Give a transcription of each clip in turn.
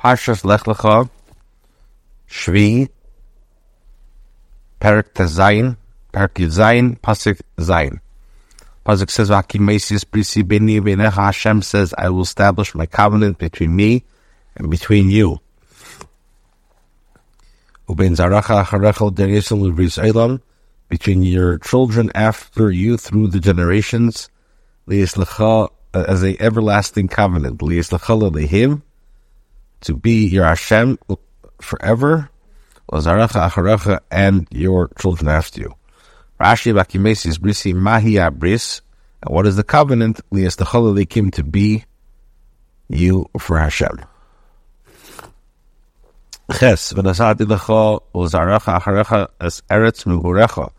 Parshas Lech Lecha, Shvi, Perik Tezayin, Perik Yuzayin, Pasuk Zayin. Pasuk says, Vaki Vakimesis Brisi Beni Benecha Hashem says, I will establish my covenant between me and between you. Ubein Zaracha Acharecha Deresim Lubris Eilam, between your children after you through the generations, Lecha as a everlasting covenant, Lecha Lehim, to be your Hashem forever, Lazarecha Acharecha, and your children after you. Rashi Bakimesis Brisi Mahia Bris. And what is the covenant? Lias the came to be you for Hashem. Ches v'nasati lecha uzarecha acharecha as eretz muhurecha.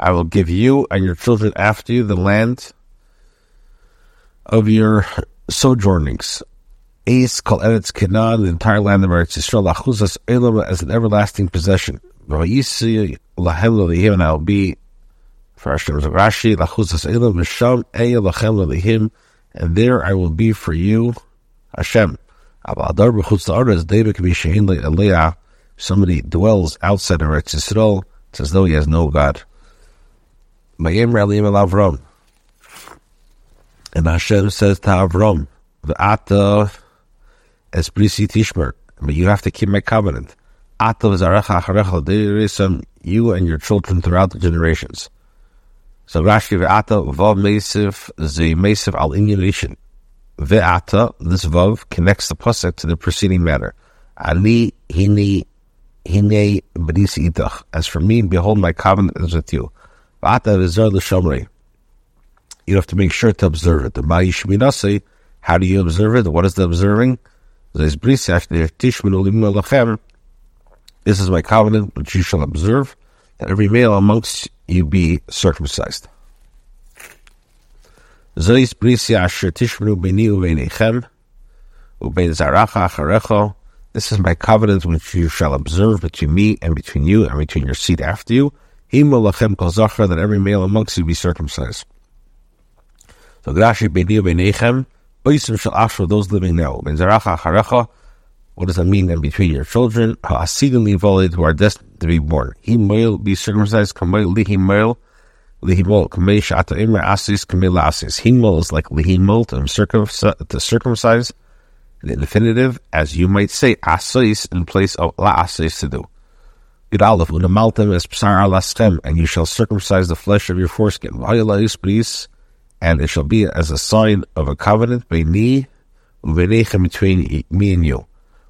I will give you and your children after you the land of your sojournings. Ace called Eretz Canaan, the entire land of Eretz Yisrael, achuzas elam as an everlasting possession. V'yisi lahem and I will be for Rashi, Lachuzas Elam, Misham, Eya Lachem Lehim, and there I will be for you, Hashem. Abadar B'chutz La'aretz, David K'mishahin Le'aliyah, somebody dwells outside of Eretz Yisrael, it's as though he has no God. Mayim Ra'lim El Avram. And Hashem says to Avram, V'ata Esbrisi Tishmer, but you have to keep my covenant. You and your children throughout the generations. So Rashi ve'ata vav meisiv the meisiv al inyan Ve'ata, this vav connects the pasuk to the preceding matter. Ali hini hine b'nisi itach. As for me, behold, my covenant is with you. Ve'ata v'zer l'shomrei. You have to make sure to observe it. The ma'ish minase, how do you observe it? What is the observing? This is my covenant which you shall observe, that every male amongst you be circumcised. This is my covenant which you shall observe between me and between you and between your seed after you. That every male amongst you be circumcised. So Grashi Beni Benechem, Oisim shall after those living now. Ben Zaracha what does that mean? And between your children, Ha'asidin Livolid, who are destined to be born. He will be circumcised, Kamoil Lihi Moil, Lihimol, Kamei Shata Asis, Kamei Asis. Himol is like Lihimol, to, circumcise, to circumcise, the infinitive, as you might say, Asis in place of La Asis to do. Yud Aleph, Unamaltem es Psar Alaschem, and you shall circumcise the flesh of your foreskin. Vayalayus Bris, and it shall be as a sign of a covenant between me and you.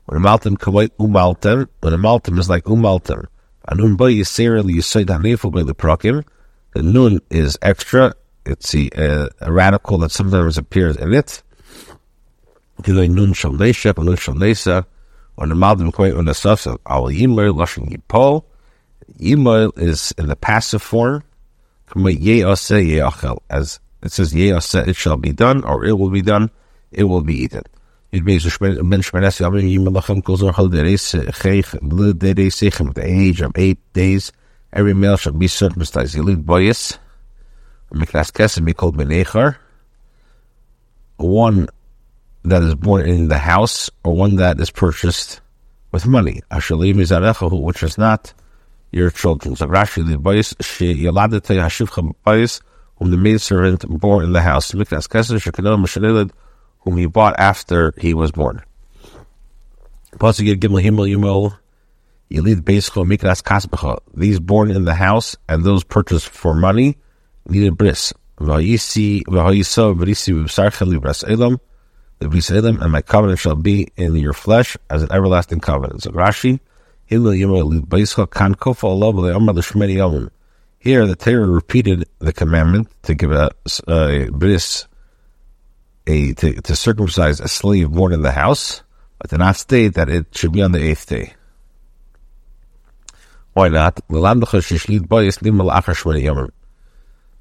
When Umaltem kawai Umaltem, um when Umaltem is like um Umaltem. Anun um by Yisrael Yisoid Hanefel by the Prokim, the nun is extra. It's a, a, uh, a radical that sometimes appears in it. nun shal neshep, nun shal koi on the stuff, so al yimer, lashon yipol. Yimer is in the passive form. As it says, ye it shall be done, or it will be done, it will be eaten. It means cheich, the age of eight days, Every male shall be circumcised. Yilid boyis, miknas kesem be called benechar. One that is born in the house, or one that is purchased with money. Ashalim izarechahu, which is not your children. So Rashi the boyis she yaladete hashivcha boyis, whom the maidservant bore in the house. Whom he bought after he was born. These born in the house and those purchased for money needed bris. Libras Elam. And my covenant shall be in your flesh as an everlasting covenant. So Rashi, Hillel Yimel Beischo Kan Allah Amar L'Shmeni Yomim. Here, the Torah repeated the commandment to give a, a bris, a to, to circumcise a slave born in the house, but did not state that it should be on the eighth day. Why not?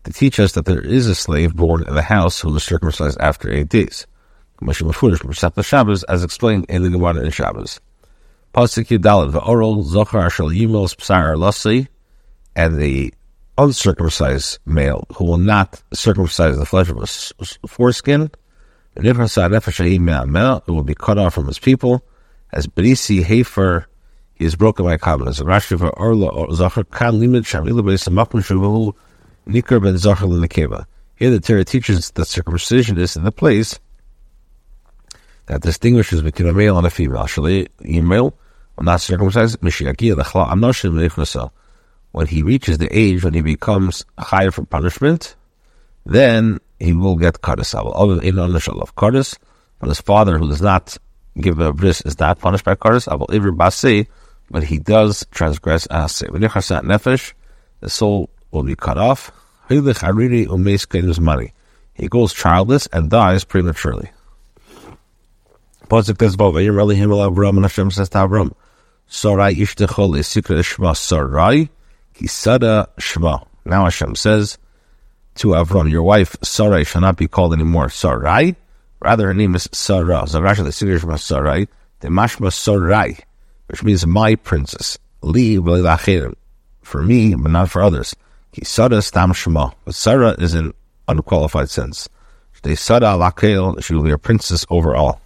To teach us that there is a slave born in the house who was circumcised after eight days. As explained in the Gemara in Shabbos. And the uncircumcised male who will not circumcise the flesh of his foreskin, it will be cut off from his people, As Berisi Hafer, he has broken by covenants. Linakeva. Here the Torah teaches that circumcision is in the place that distinguishes between a male and a female. Shali male will not circumcised. Mishiaki Lechla Anoshim Nefnasa. When he reaches the age when he becomes higher for punishment, then he will get kadis. In of kadis, but his father, who does not give a bris, is not punished by. Aval ivr basi, but he does transgress asay. When nefesh, the soul will be cut off. money. He goes childless and dies prematurely. To "Sarai ishtechol isikra shma Sarai kisada shma." Now Hashem says to Avram, "Your wife Sarai shall not be called anymore Sarai, rather her name is Sarah." Zavrash the sikra shma Sarai, the mashma Sarai, which means my princess. Li for me, but not for others. Kisada stam shema. But Sarah is an unqualified sense. They sada lakel, she will be a princess over all.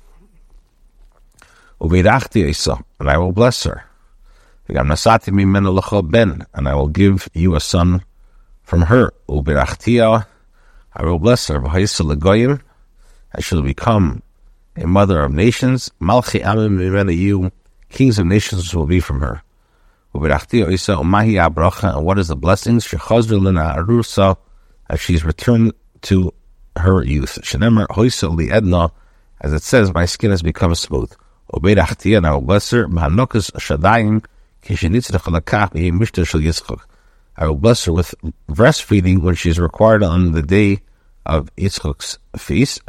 And I will bless her. And I will give you a son from her. I will bless her. I shall become a mother of nations. You, kings of nations will be from her. And what is the blessings? As she's returned to her youth. As it says, my skin has become smooth. And I will bless her, I will bless her with breastfeeding when she is required on the day of Yitzchak's feast.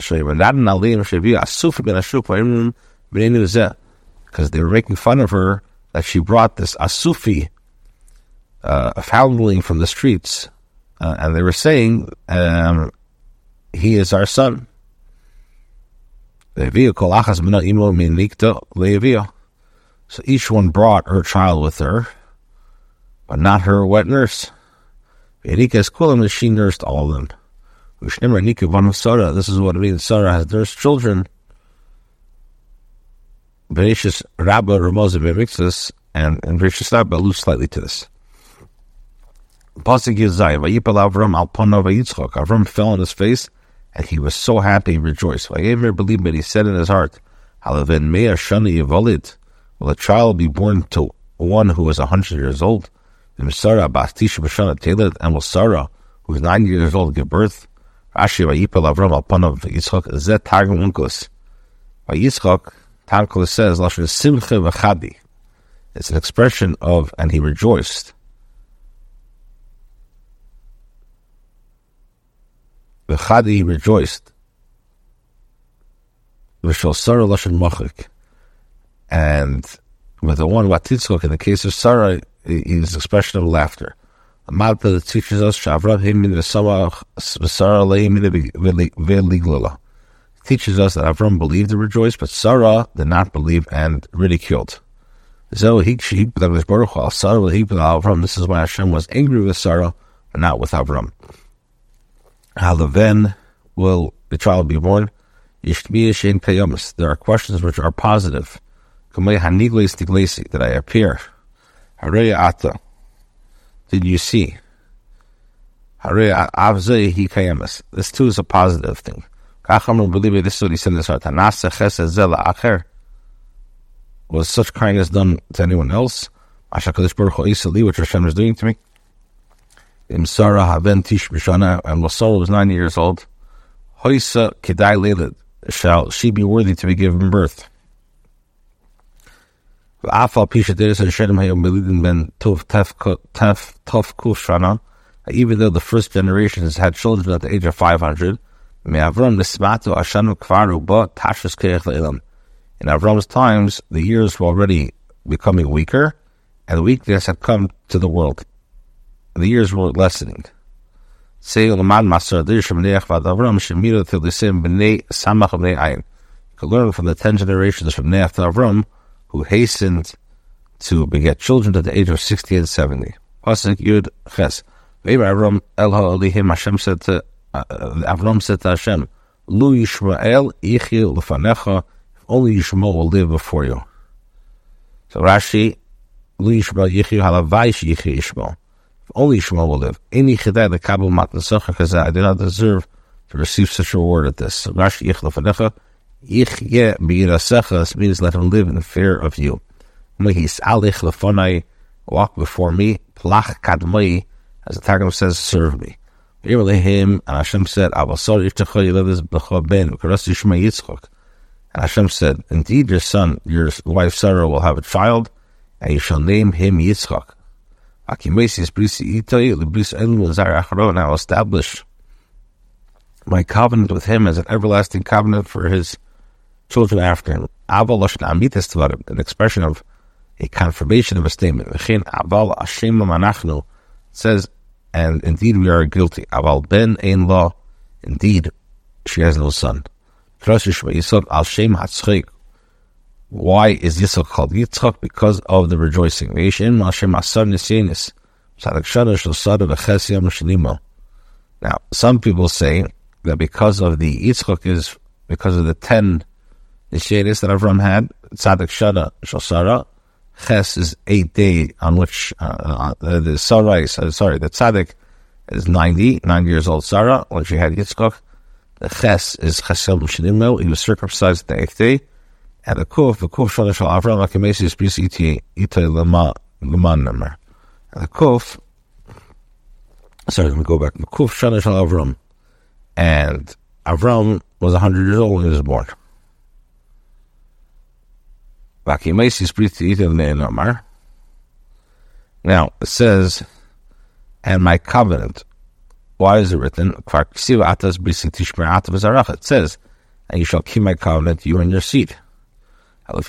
Because they were making fun of her that she brought this Asufi, uh, a foundling from the streets, uh, and they were saying, um, he is our son. So each one brought her child with her, but not her wet nurse. She nursed all of them. This is what it means. Sarah has nursed children. Bereshis Rabba Ramozah Bemixus and and Bereshis Rabba alludes slightly to this. Pasuk Yizayim Vayipal Avram Alpana Vayitzchok. Avram fell on his face and he was so happy and rejoiced. believe but he said in his heart, Halaven mea shani yivolid. Will a child be born to one who is a hundred years old? And will Sarah, who is ninety years old, give birth? Rashi vayipel Avram al panav Yitzchak zet targum unkus. By Yitzchak, Tankel says, Lashon simcha v'chadi. It's an expression of, and he rejoiced. V'chadi rejoiced. V'shal Sarah lashon machik. And with the one Watitzchok, in the case of Sarah, is expression of laughter. Teaches us. Teaches us that Avram believed and rejoiced, but Sarah did not believe and ridiculed. So he Avram. This is why Hashem was angry with Sarah, but not with Avram how the then will the child be born? There are questions which are positive. Did I appear? Did you see? This too is a positive thing. This is what he said in this Was such kindness done to anyone else? Which Hashem is doing to me? And Lasara was nine years old. Shall she be worthy to be given birth? Even though the first generation has had children at the age of 500, Me Avram Nismatu Ashanu Kvaru Ba Tashas Keich Leilam. In Avram's times, the years were already becoming weaker, and weakness had come to the world the years were lessening. You can learn from the ten generations from Neach to Avram who hastened to beget children at the age of sixty and seventy. Pasuk Yud Ches. Avram El Ha'alihim Hashem said to uh, Avram said to Hashem, Lu Yishmael Yichil Lefanecha. If only Yishmael will live before you. So Rashi, Li Yishmael Yichi Halavai Yichi Yishmael. Only Yishmael will live. Any Chedai the Kabul Matan Socha because I do not deserve to receive such a reward at this. So Rashi Yich Lefanecha, Yichye B'Yirasecha means let him live in fear of you. Mehis Alich Lefonai, walk before me, Plach Kadmai, as the Targum says, serve me. Him and Hashem said, Avasor Yiftecha Yelevis B'cha Ben, Karas Yishma Yitzchok. And Hashem said, Indeed, your son, your wife Sarah will have a child, and you shall name him Yitzchak. And I will establish my covenant with him as an everlasting covenant for his children after him. An expression of a confirmation of a statement. It says, and indeed we are guilty. Aval ben ein law, indeed she has no son. Why is Yitzchak called Yitzchak? Because of the rejoicing. Now, some people say that because of the Yitzchak is because of the ten Nishanis that Avram had, Tzadik Shana Shosara, Ches is eight day on which uh, uh, the Sarah is, uh, sorry, the Tzadik is 90, 90 years old Sarah, when she had Yitzchak. The Ches is Chesel Mshinimel. He was circumcised the eighth day. And the Kuf, the Kuf Shana Shal Avram Akimesi is Ita Lama Laman Number. And the Kuf, sorry, let me go back. The Kuf Shana Shal Avram. And Avram was 100 years old when he was born. Akimesi is Bris Ita Number. Now, it says, and my covenant why is it written? It says, and you shall keep my covenant, you and your seed. Because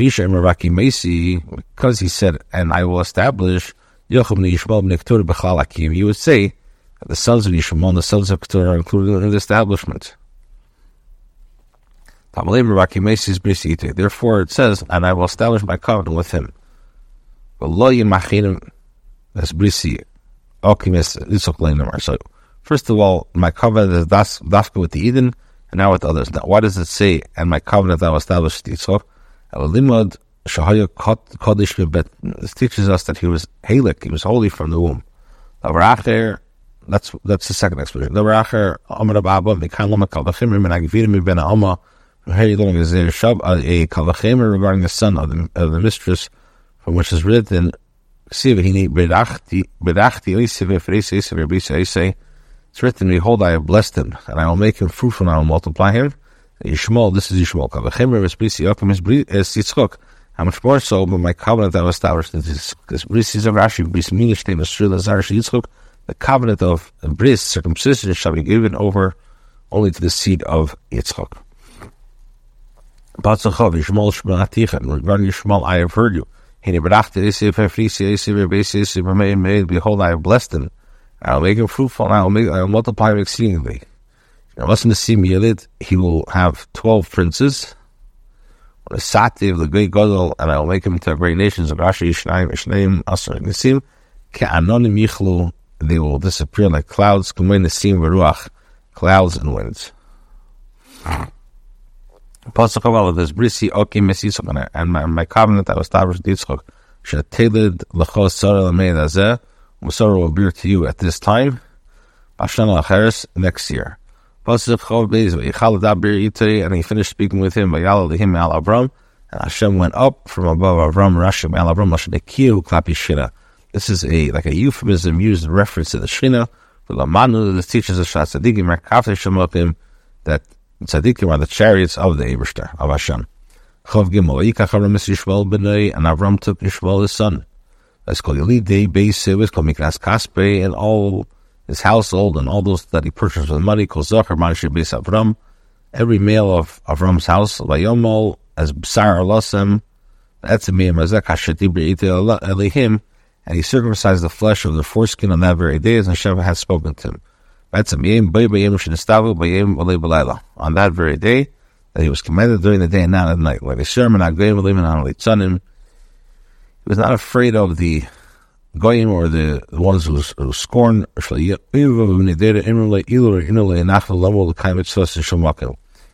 he said, and I will establish, you would say that the sons of Yishmael and the sons of Keturah are included in the establishment. Therefore it says, and I will establish my covenant with him. First of all, my covenant is das, dafka with the Eden, and now with others. Now, why does it say, and my covenant I will establish Shahaya Kodesh This teaches us that he was Halik, he was holy from the womb. That's that's the second explanation. Hey Long is there a Kalvachimrim regarding the son of the, of the mistress, from which is written it's written, Behold, I have blessed him, and I will make him fruitful, and I will multiply him. Yishmael, this is Yishmael. How much more so, but my covenant that I established is of Rashi, bris milish name is Srila Zarash Yitzchok. The covenant of bris, circumcision, shall be given over only to the seed of Yitzchok. Yishmael, I have heard you. Behold, I have blessed him. I'll make him fruitful, and I'll make I'll multiply him exceedingly. To Sim Yelid, he will have twelve princes. On sati of the great Gadol, and I will make him into great nations of Rashi Yishnaim, Yishnaim, Yichlu, they will disappear like clouds, Kumein Veruach, clouds and winds. Pasuk of this, Brisi, Oki, Mesisok, and my, my covenant I will establish Yitzchok, Shetelid, Lachos, Sarah, Lamei, Azeh, Musar will appear to you at this time, Bashana Acheres, next year. And he finished speaking with him, al Abram, and Hashem went up from above Avram, Rashim al Abram, Mashanekiu, Klapi Shina. This is a like a euphemism used in reference to the Shina. For the Manu, the teachers of Shat Tzadikim, Merkavte Shemapim, that Tzadikim are the chariots of the Ebershter, of Hashem. Chav Gimel, and Avram took Yishmael his son. Let's call Yalidei, Beis, let's call Mikras Kaspe, and all his household and all those that he purchased with money, called Zachar, Manish, Beis Avram, every male of Avram's house, Vayomol, as Bsar Alasem, Etzemiyam, Azek, Hashati, Be'ite Elihim, and he circumcised the flesh of the foreskin on that very day, as Hashem had spoken to him. On that very day, that he was commanded during the day and not at night. Like he was not afraid of the goyim or the, ones who, who scorn.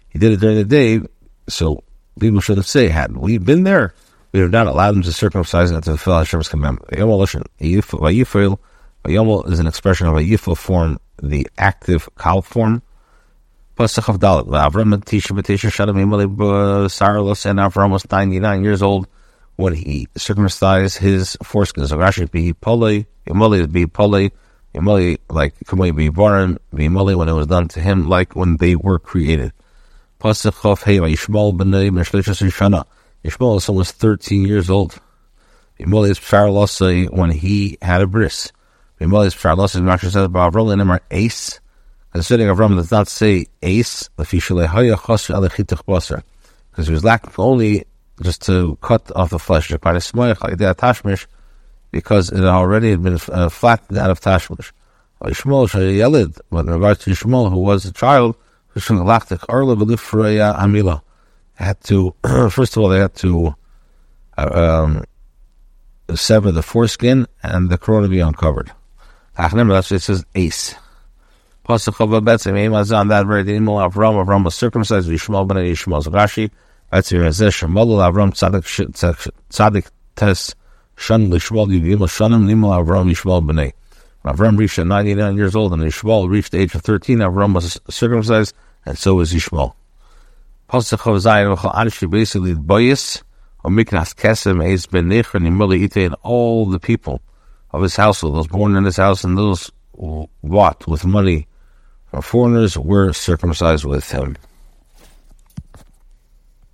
He did it during the day, so people shouldn't say, hadn't we been there? We have not allowed them to circumcise and to fulfill Hashem's commandment. Vayomel is an expression of a yifil form, the active kal form. Pasach of Dalit. Avram Tisha B'Tisha Shadam Imali Sarlos, and Avram was 99 years old when he circumcised his foreskins. So Rashi be Poli, Imali be Poli, Imali like Kamei be Barim, Imali when it was done to him, like when they were created. Pasach of Hey, Yishmael B'nei Meshlishas Shana. Yishmael is almost 13 years old. Imali is Psharlos when he had a bris. Imali is Psharlos, and Rashi about Avram, and Ace. Considering Avram does not say ace, because he was lacking only just to cut off the flesh, because it already had been uh, flattened out of tashmish. But in regards to Yishmael, who was a child, had to, first of all, they had to uh, um, sever the foreskin and the corona be uncovered. It says ace. Pasuk that very day, Imel Avram, Avram was circumcised, Yishmael ben Yishmael Zagashi, Betzim Rezeh, Shemol Avram, Tzadik, Tzadik Tes, Shan Lishmael Yivim, Shanim, Nimel Avram, Yishmael B'nai. When Avram reached 99 years old and Yishmael reached the age of 13, Avram was circumcised, and so was Yishmael. Pasuk of Zayin, Anishi, basically, Boyis, or Miknas Kesem, Eis Ben Nich, and Imeli Ite, and all the people of his household, those born in his house, and those what, with money, foreigners were circumcised with him.